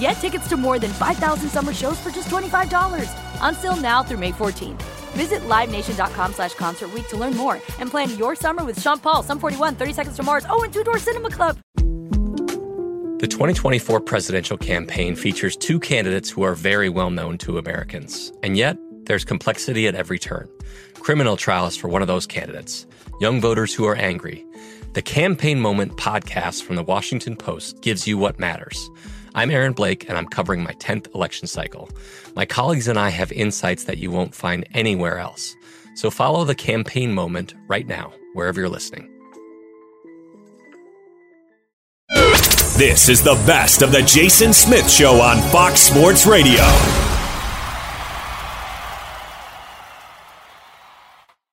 Get tickets to more than 5,000 summer shows for just $25. Until now through May 14th. Visit LiveNation.com slash Concert to learn more and plan your summer with Sean Paul, Sum 41, 30 Seconds to Mars, oh, and Two Door Cinema Club. The 2024 presidential campaign features two candidates who are very well known to Americans. And yet, there's complexity at every turn. Criminal trials for one of those candidates, young voters who are angry. The Campaign Moment podcast from the Washington Post gives you what matters. I'm Aaron Blake, and I'm covering my 10th election cycle. My colleagues and I have insights that you won't find anywhere else. So follow the Campaign Moment right now, wherever you're listening. This is the best of the Jason Smith Show on Fox Sports Radio.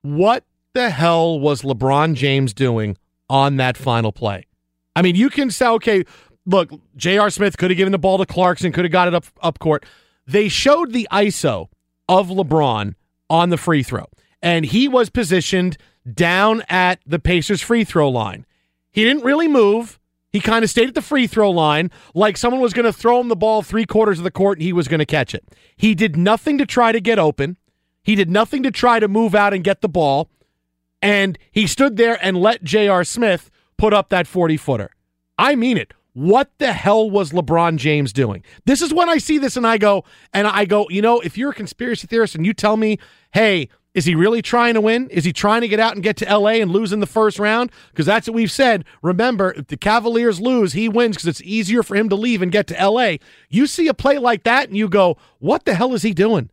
What the hell was LeBron James doing on that final play? I mean, you can say, okay, look, J.R. Smith could have given the ball to Clarkson, could have got it up up court. They showed the ISO of LeBron on the free throw, and he was positioned down at the Pacers free throw line. He didn't really move. He kind of stayed at the free throw line like someone was going to throw him the ball three quarters of the court and he was going to catch it. He did nothing to try to get open. He did nothing to try to move out and get the ball. And he stood there and let J.R. Smith put up that 40 footer. I mean it. What the hell was LeBron James doing? This is when I see this and I go, and I go, you know, if you're a conspiracy theorist and you tell me, hey, is he really trying to win? Is he trying to get out and get to LA and lose in the first round? Because that's what we've said. Remember, if the Cavaliers lose, he wins because it's easier for him to leave and get to LA. You see a play like that and you go, what the hell is he doing?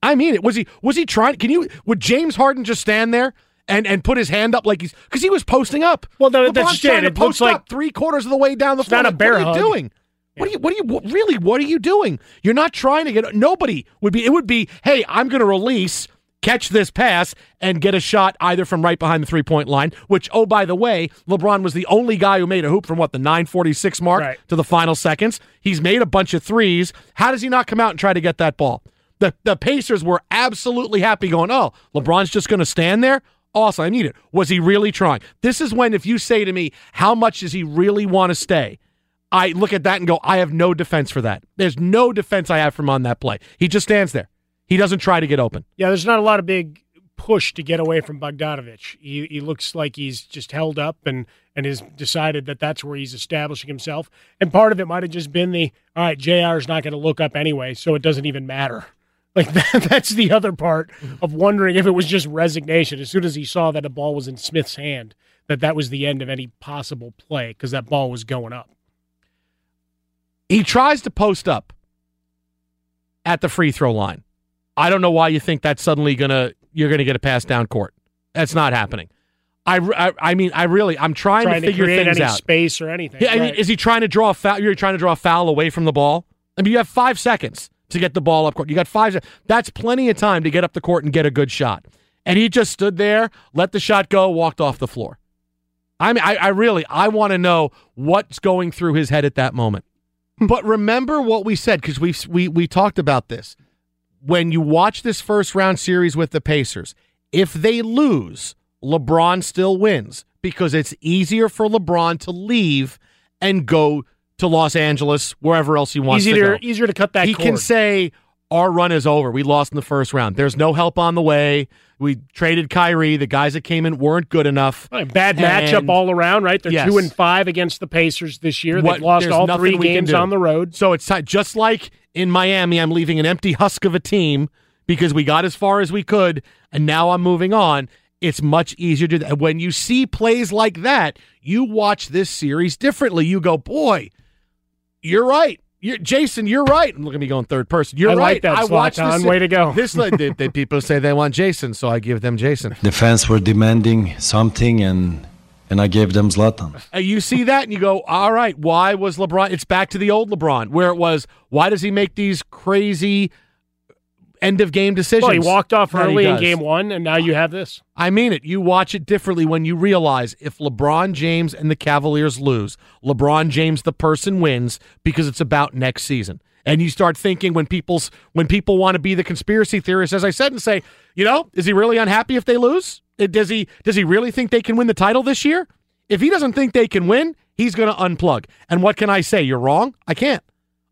I mean it. Was he was he trying can you would James Harden just stand there and and put his hand up like he's because he was posting up. Well, no, LeBron's that's just trying it. to It post like- up three quarters of the way down the It's floor. not a Like, bear What are hug. you doing? What are you? What are you? What, really? What are you doing? You're not trying to get. Nobody would be. It would be. Hey, I'm going to release, catch this pass, and get a shot either from right behind the three point line. Which, oh by the way, LeBron was the only guy who made a hoop from what the 9:46 mark Right. to the final seconds. He's made a bunch of threes. How does he not come out and try to get that ball? The the Pacers were absolutely happy, going, "Oh, LeBron's just going to stand there." Awesome, I need it. Was he really trying? This is when, if you say to me, "How much does he really want to stay?" I look at that and go, "I have no defense for that. There's no defense I have from on that play. He just stands there. He doesn't try to get open." Yeah, there's not a lot of big push to get away from Bogdanovich. He, he looks like he's just held up and and has decided that that's where he's establishing himself. And part of it might have just been the all right, Jr. is not going to look up anyway, so it doesn't even matter. Like that, that's the other part of wondering if it was just resignation. As soon as he saw that a ball was in Smith's hand, that that was the end of any possible play because that ball was going up. He tries to post up at the free throw line. I don't know why you think that's suddenly gonna you're gonna get a pass down court. That's not happening. I, I, I mean I really I'm trying, Trying to to figure create things any out. space or anything. Yeah, I mean, is he trying to draw a foul? You're trying to draw a foul away from the ball. I mean, you have five seconds to get the ball up court. You got five. That's plenty of time to get up the court and get a good shot. And he just stood there, let the shot go, walked off the floor. I mean, I, I really, I want to know what's going through his head at that moment. Hmm. but remember what we said because we we we talked about this. When you watch this first round series with the Pacers, if they lose, LeBron still wins because it's easier for LeBron to leave and go to Los Angeles, wherever else he wants easier, to go. Easier to cut that He cord. can say, our run is over. We lost in the first round. There's no help on the way. We traded Kyrie. The guys that came in weren't good enough. Right, bad And- matchup all around, right? They're Yes. two and five against the Pacers this year. What- They've lost all three games on the road. So it's ti- just like in Miami, I'm leaving an empty husk of a team because we got as far as we could, and now I'm moving on. It's much easier to when you see plays like that. You watch this series differently. You go, boy, you're right. You're, Jason, you're right. And look at me going third person. You're I right. like that, I watched Zlatan. this. Way to go. This the, the people say they want Jason, so I give them Jason. The fans were demanding something, and and I gave them Zlatan. Uh, you see that and you go, all right, why was LeBron? It's back to the old LeBron where it was, why does he make these crazy end of game decisions? Well, he walked off early in game one, and now you have this. I mean it. You watch it differently when you realize if LeBron James and the Cavaliers lose, LeBron James the person wins because it's about next season. And you start thinking when people's when people want to be the conspiracy theorists, as I said, and say, you know, is he really unhappy if they lose? Uh, Does he does he really think they can win the title this year? If he doesn't think they can win, he's going to unplug. And what can I say? You're wrong. I can't.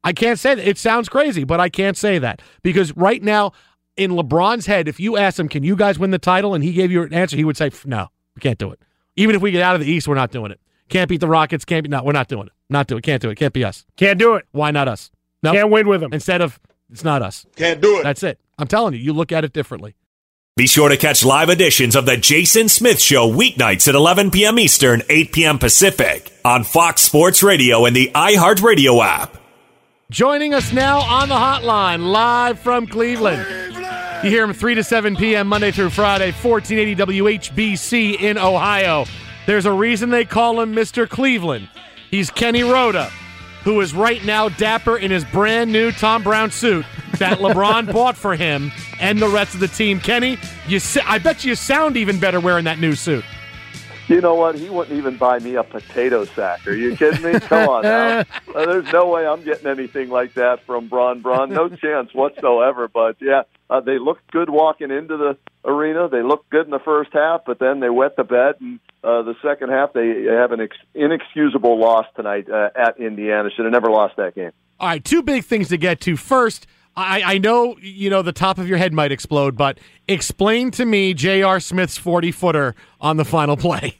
I can't say that. It sounds crazy, but I can't say that because right now in LeBron's head, if you ask him, "Can you guys win the title?" and he gave you an answer, he would say, "No, we can't do it. Even if we get out of the East, we're not doing it. Can't beat the Rockets. Can't be. No, we're not doing it. Not do it. Can't do it. Can't be us. Can't do it. Why not us? No, Can't win with them. Instead of it's not us. Can't do it. That's it. I'm telling you, you look at it differently. Be sure to catch live editions of The Jason Smith Show weeknights at 11 p.m. Eastern, 8 p.m. Pacific on Fox Sports Radio and the iHeartRadio app. Joining us now on the hotline, live from Cleveland. You hear him 3 to 7 p.m. Monday through Friday, 1480 WHBC in Ohio. There's a reason they call him Mr. Cleveland. He's Kenny Roda, who is right now dapper in his brand new Thom Browne suit that LeBron bought for him and the rest of the team. Kenny, you I bet you sound even better wearing that new suit. You know what? He wouldn't even buy me a potato sack. Are you kidding me? Come on now. There's no way I'm getting anything like that from Bron Bron. No chance whatsoever. But yeah, uh, they looked good walking into the arena. They looked good in the first half, but then they wet the bed. And uh, the second half, they have an ex- inexcusable loss tonight uh, at Indiana. Should have never lost that game. All right, two big things to get to. First, I, I know you know the top of your head might explode, but explain to me J.R. Smith's forty footer on the final play.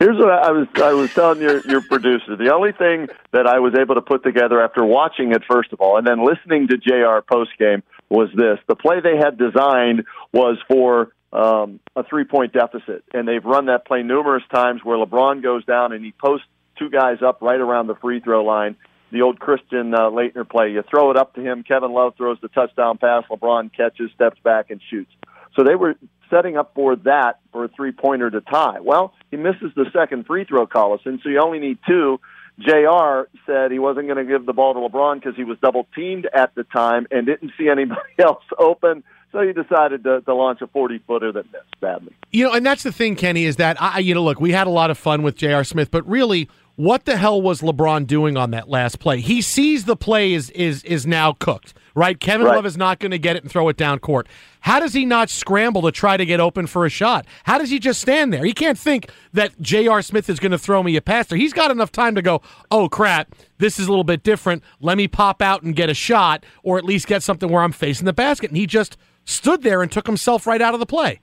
Here's what I was I was telling your your producer. The only thing that I was able to put together after watching it first of all, and then listening to Jr. post game was this: the play they had designed was for um, a three point deficit, and they've run that play numerous times where LeBron goes down and he posts two guys up right around the free throw line. The old Christian uh, Laettner play. You throw it up to him. Kevin Love throws the touchdown pass. LeBron catches, steps back, and shoots. So they were setting up for that for a three pointer to tie. Well, he misses the second free throw, Collison, so you only need two. JR said he wasn't going to give the ball to LeBron because he was double teamed at the time and didn't see anybody else open. So he decided to, to launch a 40 footer that missed badly. You know, and that's the thing, Kenny, is that I, you know, look, we had a lot of fun with J.R. Smith, but really, what the hell was LeBron doing on that last play? He sees the play is is is now cooked, right? Kevin Right. Love is not going to get it and throw it down court. How does he not scramble to try to get open for a shot? How does he just stand there? He can't think that J.R. Smith is going to throw me a pass there. He's got enough time to go, oh crap, this is a little bit different. Let me pop out and get a shot, or at least get something where I'm facing the basket. And he just stood there and took himself right out of the play.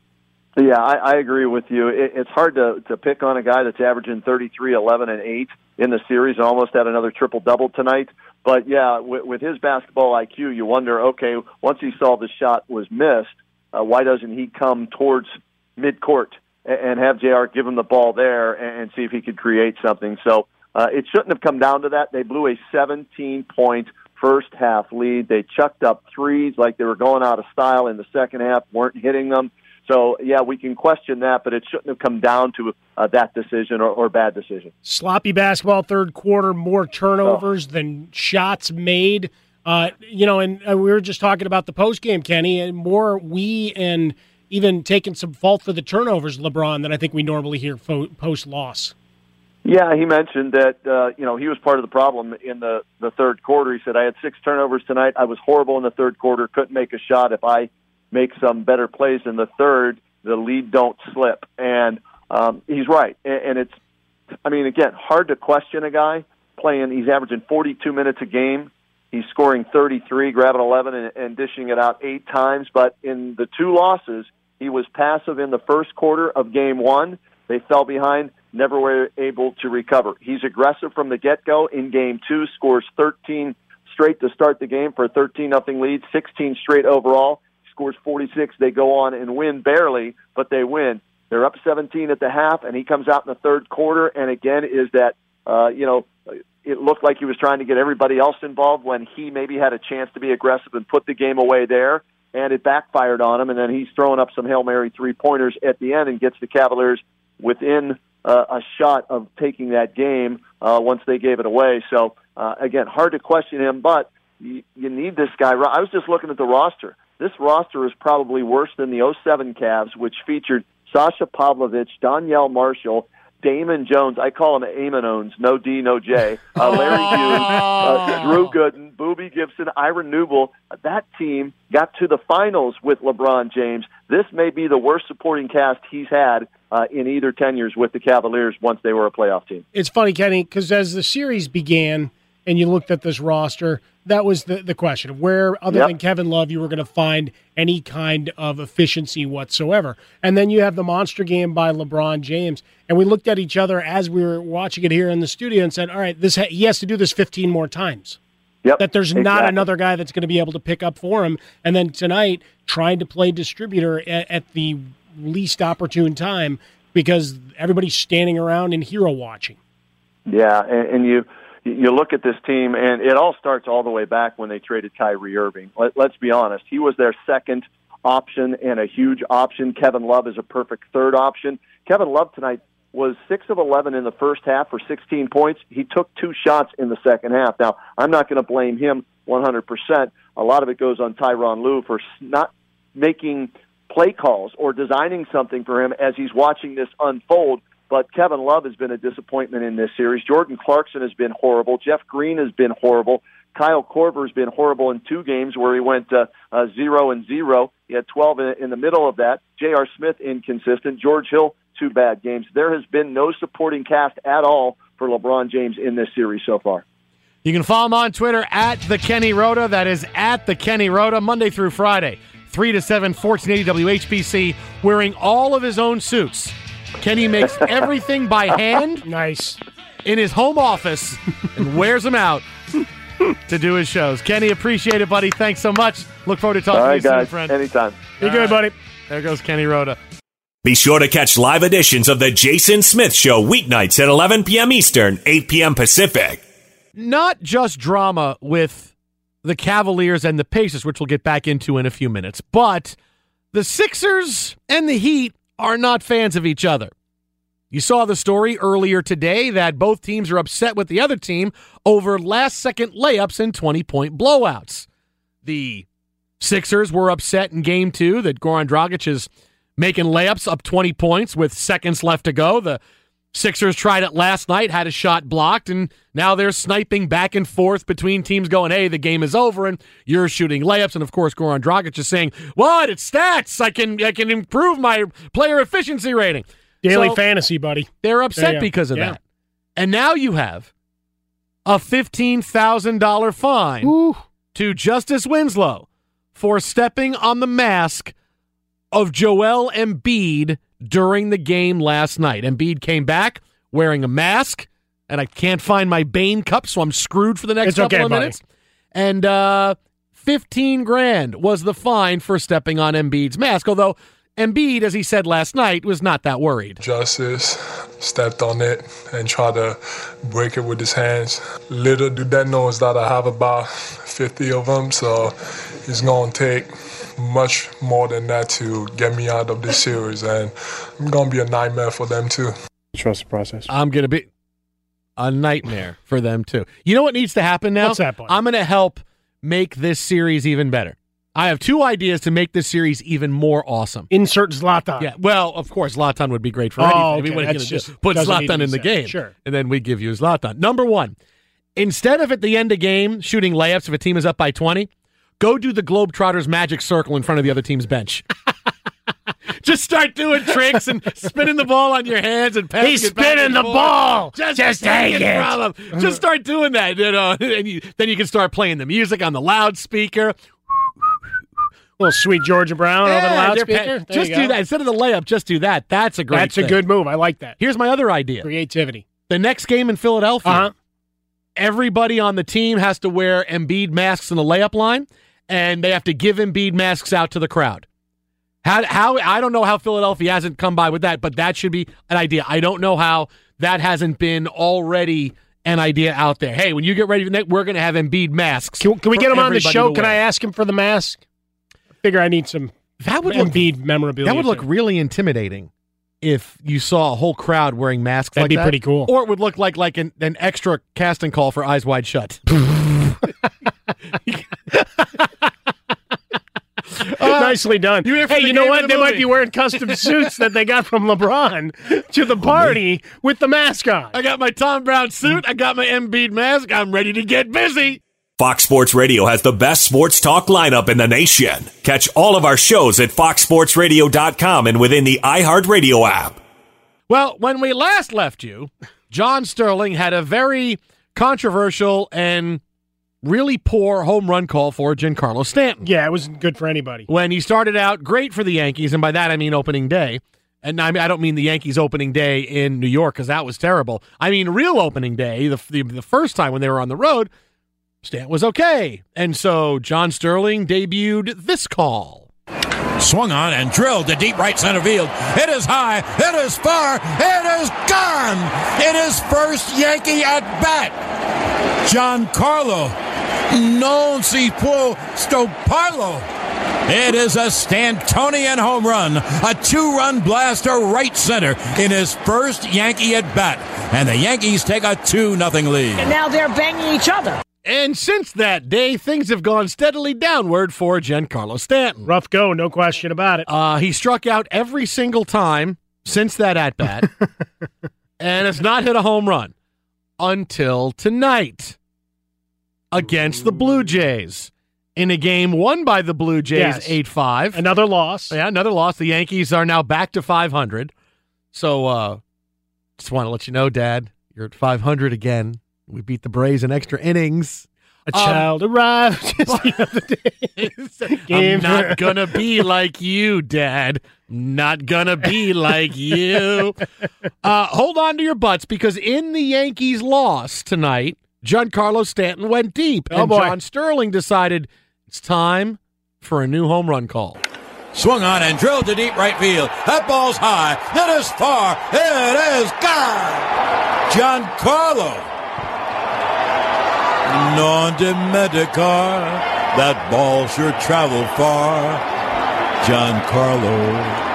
Yeah, I, I agree with you. It, it's hard to to pick on a guy that's averaging 33, 11, and 8 in the series and almost had another triple double tonight. But yeah, with, with his basketball IQ, you wonder, okay, once he saw the shot was missed, uh, why doesn't he come towards midcourt and, and have JR give him the ball there and, and see if he could create something? So uh, it shouldn't have come down to that. They blew a 17 point first half lead. They chucked up threes like they were going out of style in the second half, weren't hitting them. So yeah, we can question that, but it shouldn't have come down to uh, that decision or, or bad decision. Sloppy basketball third quarter, more turnovers than shots made. Uh, you know, and uh, we were just talking about the post game, Kenny, and more we and even taking some fault for the turnovers, LeBron, than I think we normally hear fo- post loss. Yeah, he mentioned that uh, you know he was part of the problem in the the third quarter. He said, "I had six turnovers tonight. I was horrible in the third quarter. Couldn't make a shot. If I make some better plays in the third, the lead don't slip." And um, he's right. And, and it's, I mean, again, hard to question a guy playing. He's averaging 42 minutes a game. He's scoring 33, grabbing 11, and, and dishing it out eight times. But in the two losses, he was passive in the first quarter of game one. They fell behind never were able to recover. He's aggressive from the get go. In game two, scores 13 straight to start the game for a 13 nothing lead, 16 straight overall. Scores 46. They go on and win barely, but they win. They're up 17 at the half, and he comes out in the third quarter, and again is that uh, you know it looked like he was trying to get everybody else involved when he maybe had a chance to be aggressive and put the game away there, and it backfired on him, and then he's throwing up some hail mary three pointers at the end and gets the Cavaliers within uh, a shot of taking that game uh, once they gave it away. So uh, again, hard to question him, but you, you need this guy. I was just looking at the roster. This roster is probably worse than the 07 Cavs, which featured Sasha Pavlovic, Donyell Marshall, Damon Jones. I call him Amonones. No D, no J. Uh, Larry Hughes, uh, Drew Gooden, Boobie Gibson, Ira Newble. That team got to the finals with LeBron James. This may be the worst supporting cast he's had uh, in either tenures with the Cavaliers once they were a playoff team. It's funny, Kenny, because as the series began and you looked at this roster, that was the, the question of where, other Yep. than Kevin Love, you were going to find any kind of efficiency whatsoever. And then you have the monster game by LeBron James. And we looked at each other as we were watching it here in the studio and said, all right, this ha- he has to do this 15 more times. Yep. That there's not another guy that's going to be able to pick up for him. And then tonight, trying to play distributor at, at the least opportune time because everybody's standing around and hero watching. Yeah, and, and you you look at this team, and it all starts all the way back when they traded Kyrie Irving. Let, let's be honest; he was their second option and a huge option. Kevin Love is a perfect third option. Kevin Love tonight was six of eleven in the first half for sixteen points. He took two shots in the second half. Now, I'm not going to blame him 100. percent A lot of it goes on Tyronn Lue for not making play calls or designing something for him as he's watching this unfold. But Kevin Love has been a disappointment in this series. Jordan Clarkson has been horrible. Jeff Green has been horrible. Kyle Korver has been horrible in two games where he went uh, uh, zero and zero. He had 12 in, in the middle of that. J.R. Smith inconsistent. George Hill two bad games. There has been no supporting cast at all for LeBron James in this series so far. You can follow him on Twitter at the Kenny Roda. That is at the Kenny Roda Monday through Friday, 3 to 7, 1480 WHBC, wearing all of his own suits. Kenny makes everything by hand. Nice. In his home office and wears them out to do his shows. Kenny, appreciate it, buddy. Thanks so much. Look forward to talking all to right, you soon, friend. Anytime. Be good, buddy. There goes Kenny Roda. Be sure to catch live editions of The Jason Smith Show weeknights at 11 p.m. Eastern, 8 p.m. Pacific. not just drama with the Cavaliers and the Pacers, which we'll get back into in a few minutes, but the Sixers and the Heat are not fans of each other. You saw the story earlier today that both teams are upset with the other team over last second layups and 20 point blowouts. The Sixers were upset in game two that Goran Dragic is making layups up 20 points with seconds left to go. The Sixers tried it last night, had a shot blocked, and now they're sniping back and forth between teams going, hey, the game is over, and you're shooting layups. And of course, Goran Dragic is saying, what? It's stats. I can I can improve my player efficiency rating. Daily So fantasy, buddy. they're upset because of Yeah. that. And now you have a $15,000 fine to Justice Winslow for stepping on the mask of Joel Embiid during the game last night. Embiid came back wearing a mask, and I can't find my Bane cup, so I'm screwed for the next It's couple okay, of buddy. minutes. And uh, 15 grand was the fine for stepping on Embiid's mask, although Embiid, as he said last night, was not that worried. Justice stepped on it and tried to break it with his hands. Little do that know is that I have about 50 of them, so it's going to take much more than that to get me out of this series, and I'm going to be a nightmare for them too. Trust the process. I'm going to be a nightmare for them too. You know what needs to happen now? What's that, buddy? I'm going to help make this series even better. I have two ideas to make this series even more awesome. Insert Zlatan. Yeah, well, of course, Zlatan would be great for Oh, anything. I okay, mean, what are you that's to just- Put doesn't need to Zlatan in the said. game, Sure. and then we give you Zlatan. Number one, instead of at the end of game shooting layups if a team is up by twenty, go do the Globetrotters magic circle in front of the other team's bench. Just start doing tricks and spinning the ball on your hands and passing He's it back spinning the ball. Just, Just take it him. Just start doing that, you know, and you, then you can start playing the music on the loudspeaker. Little sweet Georgia Brown over the loudspeaker. pa- just do that instead of the layup. Just do that. That's a great. That's a good move. I like that. Here's my other idea. Creativity. The next game in Philadelphia, Uh-huh. everybody on the team has to wear Embiid masks in the layup line, and they have to give Embiid masks out to the crowd. How, how I don't know how Philadelphia hasn't come by with that, but that should be an idea. I don't know how that hasn't been already an idea out there. Hey, when you get ready for that, we're going to have Embiid masks. Can, can we get him on the show? Can I ask him for the mask? I figure I need some That would look Embiid memorabilia. That would look too. really intimidating if you saw a whole crowd wearing masks That'd like be that. pretty cool. Or it would look like like an, an extra casting call for Eyes Wide Shut. Uh, Nicely done. You Hey, you know what? the They might be wearing custom suits that they got from LeBron to the oh, party with the mask on. I got my Thom Browne suit. I got my Embiid mask. I'm ready to get busy. Fox Sports Radio has the best sports talk lineup in the nation. Catch all of our shows at foxsportsradio.com and within the iHeartRadio app. Well, when we last left you, John Sterling had a very controversial and really poor home run call for Giancarlo Stanton. Yeah, it wasn't good for anybody. when he started out great for the Yankees, and by that I mean opening day. And I, mean, I don't mean the Yankees opening day in New York because that was terrible. I mean real opening day, the, the the first time when they were on the road. Stanton was okay, and so John Sterling debuted this call. Swung on and drilled to deep right center field. It is high. It is far. It is gone. It is first Yankee at bat. Giancarlo non si può stopparlo. It is a Stantonian home run, a two-run blast to right center in his first Yankee at bat, and the Yankees take a two nothing lead. And now they're banging each other. And since that day, things have gone steadily downward for Giancarlo Stanton. Rough go, no question about it. Uh, he struck out every single time since that at bat, and has not hit a home run until tonight against the Blue Jays in a game won by the Blue Jays Yes. 8 5. Another loss. Yeah, another loss. The Yankees are now back to 500. So, uh, just want to let you know, Dad, you're at 500 again. We beat the Braves in extra innings. A Um, child arrived just the other day. I'm not gonna be like you, Dad. Not gonna be like you. Uh, hold on to your butts because in the Yankees' loss tonight, Giancarlo Stanton went deep, Oh, and boy. John Sterling decided it's time for a new home run call. Swung on and drilled to deep right field. That ball's high. It is far. It is gone. Giancarlo. Non dimedicar. That ball sure traveled far. Giancarlo.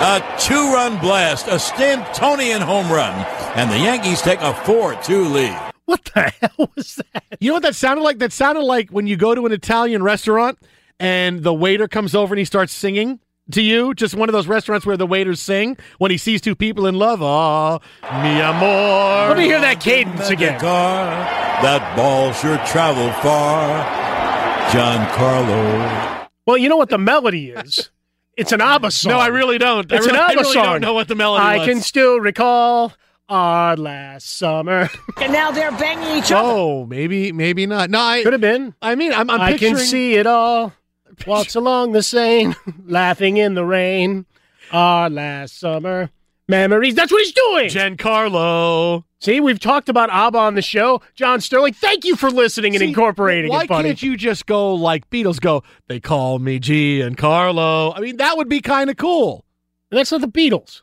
A two run blast, a Stantonian home run, and the Yankees take a 4 2 lead. What the hell was that? You know what that sounded like? That sounded like when you go to an Italian restaurant and the waiter comes over and he starts singing to you. Just one of those restaurants where the waiters sing when he sees two people in love. Ah, mi amor. Let me hear that cadence again. Dimedicar. That ball sure traveled far. Giancarlo. Well, you know what the melody is? It's an ABBA song. No, I really don't. It's I really, an I really song. don't know what the melody is. I was. can still recall our last summer. And now they're banging each other. Oh, maybe, maybe not. No, I Could have been. I mean, I'm, I'm I picturing. can see it all. Walks along the Seine, laughing in the rain. Our last summer memories. That's what he's doing. Giancarlo. See, we've talked about ABBA on the show. John Sterling, thank you for listening and See, incorporating Why it, buddy. can't you just go like Beatles go? They call me G and Carlo. I mean, that would be kind of cool. And That's not the Beatles.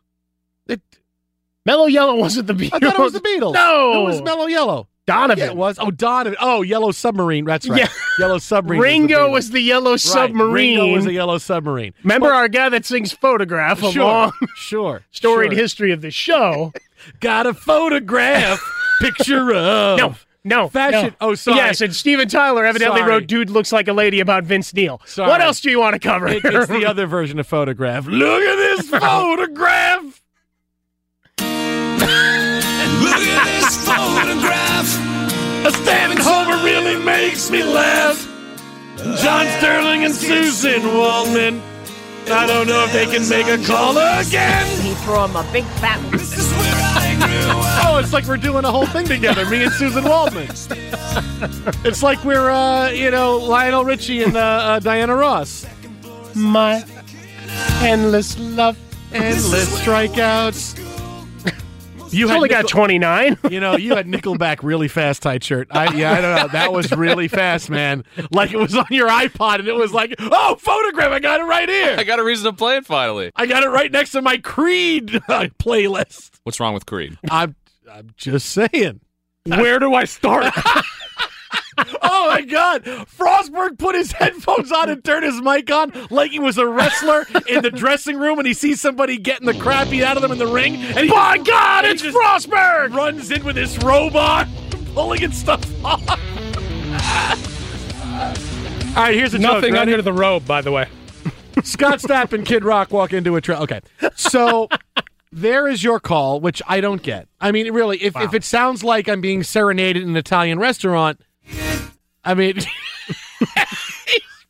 Mellow Yellow wasn't the Beatles. I thought it was the Beatles. No, it was Mellow Yellow. Donovan. Yeah, it was. Oh, Donovan. Oh, Yellow Submarine. That's right. Yeah. Yellow Submarine. Ringo was was the Yellow the Right, Submarine. Ringo was a Yellow Submarine. Remember But- our guy that sings "Photograph" a Sure, long sure. storied sure. history of the show. Got a photograph picture of. No. No. Fashion. no. Oh, sorry. Yes, and Steven Tyler evidently Sorry. wrote Dude Looks Like a Lady about Vince Neil. Sorry. What else do you want to cover? It- it's the other version of photograph. Look at this photograph. A Stanton Homer really makes me laugh. John Sterling and Suzyn Waldman. I don't know if they can make a call again. He threw him a big fat. Oh, it's like we're doing a whole thing together, me and Suzyn Waldman. It's like we're, uh, you know, Lionel Richie and uh, uh, Diana Ross. My endless love. Endless strikeouts. You He's only got 29. You know, you had Nickelback really fast tight shirt. I, yeah, I don't know. That was really fast, man. Like it was on your iPod, and it was like, oh, photograph. I got it right here. I got a reason to play it finally. I got it right next to my Creed uh, playlist. What's wrong with Creed? I'm, I'm just saying. Where do I start? Oh my God! Frostberg put his headphones on and turned his mic on like he was a wrestler in the dressing room, and he sees somebody getting the crap beat out of them in the ring. And he, My God, it's Frostberg! Runs in with his robot, pulling its stuff off. All right, here's a joke. Nothing Ready? under the robe, by the way. Scott Stapp and Kid Rock walk into a trail. Okay, so there is your call, which I don't get. I mean, really, if, if it sounds like I'm being serenaded in an Italian restaurant, I mean, he's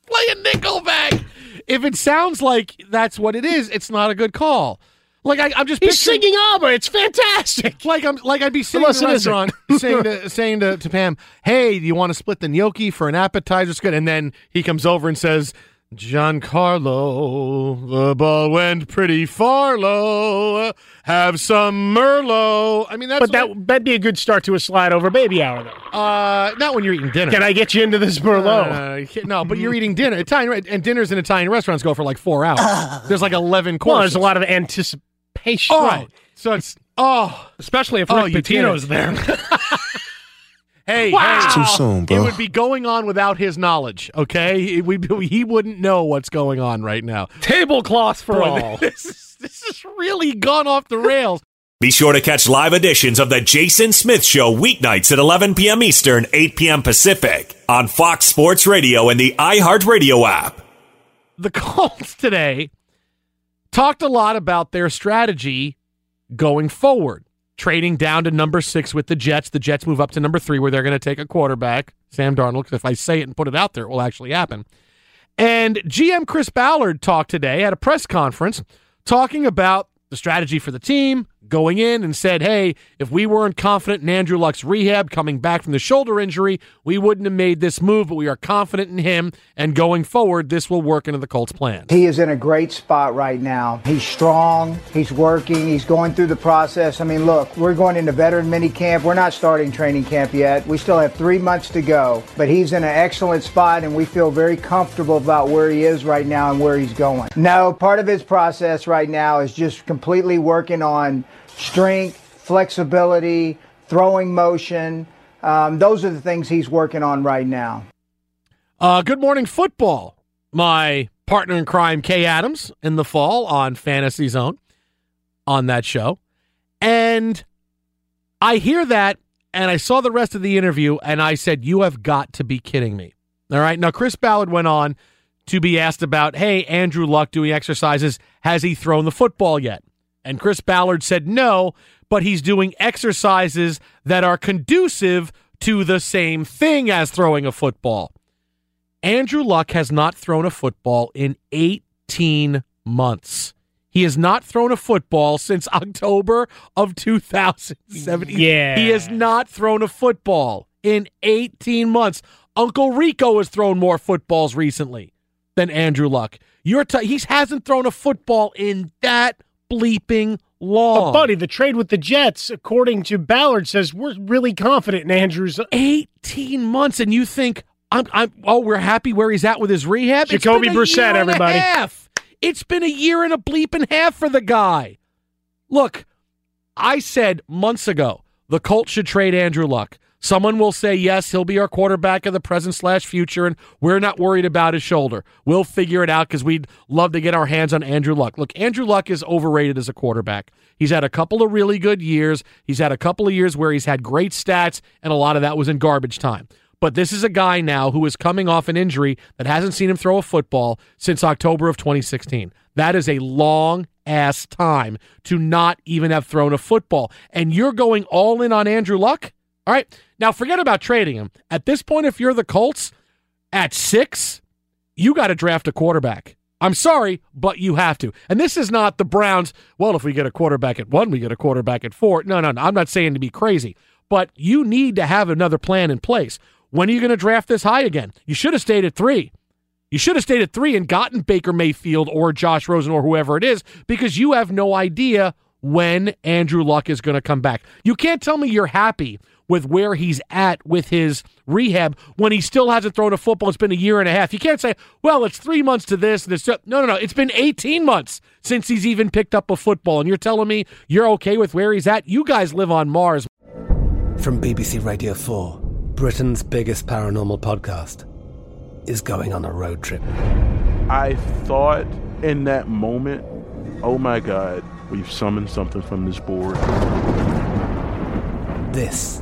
playing Nickelback. If it sounds like that's what it is, it's not a good call. Like I, I'm just He's picturing- singing ABBA. It's fantastic. like I'm like I'd be sitting in a restaurant saying to saying to, to Pam, "Hey, do you want to split the gnocchi for an appetizer?" It's good. And then he comes over and says, "Giancarlo, the ball went pretty far low. Have some Merlot." I mean, that's But that, that'd be a good start to a slide over baby hour, though. uh, not when you're eating dinner. Can I get you into this Merlot? Uh, no, but you're eating dinner. Italian and dinners in Italian restaurants go for like four hours. There's like eleven courses. well, there's a lot of anticipation. Oh, right. So it's oh, Especially if Oh, Rick you get Pitino's there. Hey, Wow. hey. It's too soon, bro. It would be going on without his knowledge. Okay, he, we, he wouldn't know what's going on right now. Tablecloths for Boy, all. This is, this has really gone off the rails. Be sure to catch live editions of The Jason Smith Show weeknights at 11 p.m. Eastern, 8 p.m. Pacific on Fox Sports Radio and the iHeartRadio app. The Colts today talked a lot about their strategy going forward, trading down to number six with the Jets. The Jets move up to number three, where they're going to take a quarterback, Sam Darnold. Because if I say it and put it out there, it will actually happen. And GM Chris Ballard talked today at a press conference talking about the strategy for the team, going in and said, hey, if we weren't confident in Andrew Luck's rehab coming back from the shoulder injury, we wouldn't have made this move, but we are confident in him. And going forward, this will work into the Colts' plan. He is in a great spot right now. He's strong. He's working. He's going through the process. I mean, look, we're going into veteran mini camp. We're not starting training camp yet. We still have three months to go. But he's in an excellent spot, and we feel very comfortable about where he is right now and where he's going. No, part of his process right now is just completely working on strength, flexibility, throwing motion. Um, those are the things he's working on right now. Uh, good morning, football. My partner in crime, Kay Adams, in the fall on Fantasy Zone on that show. And I hear that, and I saw the rest of the interview, and I said, You have got to be kidding me. All right. Now, Chris Ballard went on to be asked about, Hey, Andrew Luck doing exercises. Has he thrown the football yet? And Chris Ballard said no, but he's doing exercises that are conducive to the same thing as throwing a football. Andrew Luck has not thrown a football in 18 months. He has not thrown a football since October of 2017. Yeah. He has not thrown a football in 18 months. Uncle Rico has thrown more footballs recently than Andrew Luck. You're t- he hasn't thrown a football in that bleeping long. But buddy, the trade with the Jets, according to Ballard, says we're really confident in Andrews. Uh, 18 months, and you think, I'm, I'm, oh, we're happy where he's at with his rehab? Jacoby Brissett, year and a everybody. half. It's been a year and a bleep and half for the guy. Look, I said months ago the Colts should trade Andrew Luck. Someone will say, yes, he'll be our quarterback of the present slash future, and we're not worried about his shoulder. We'll figure it out because we'd love to get our hands on Andrew Luck. Look, Andrew Luck is overrated as a quarterback. He's had a couple of really good years. He's had a couple of years where he's had great stats, and a lot of that was in garbage time. But this is a guy now who is coming off an injury that hasn't seen him throw a football since October of 2016. That is a long ass time to not even have thrown a football. And you're going all in on Andrew Luck? All right. Now forget about trading him. At this point, if you're the Colts at six, you got to draft a quarterback. I'm sorry, but you have to. And this is not the Browns. Well, if we get a quarterback at one, we get a quarterback at four. No, no, no. I'm not saying to be crazy, but you need to have another plan in place. When are you going to draft this high again? You should have stayed at three. You should have stayed at three and gotten Baker Mayfield or Josh Rosen or whoever it is because you have no idea when Andrew Luck is going to come back. You can't tell me you're happy with where he's at with his rehab when he still hasn't thrown a football. It's been a year and a half. You can't say, well, it's three months to this and this. No, no, no. It's been 18 months since he's even picked up a football. And you're telling me you're okay with where he's at? You guys live on Mars. From BBC Radio 4, Britain's biggest paranormal podcast is going on a road trip. I thought in that moment, oh my God, we've summoned something from this board. This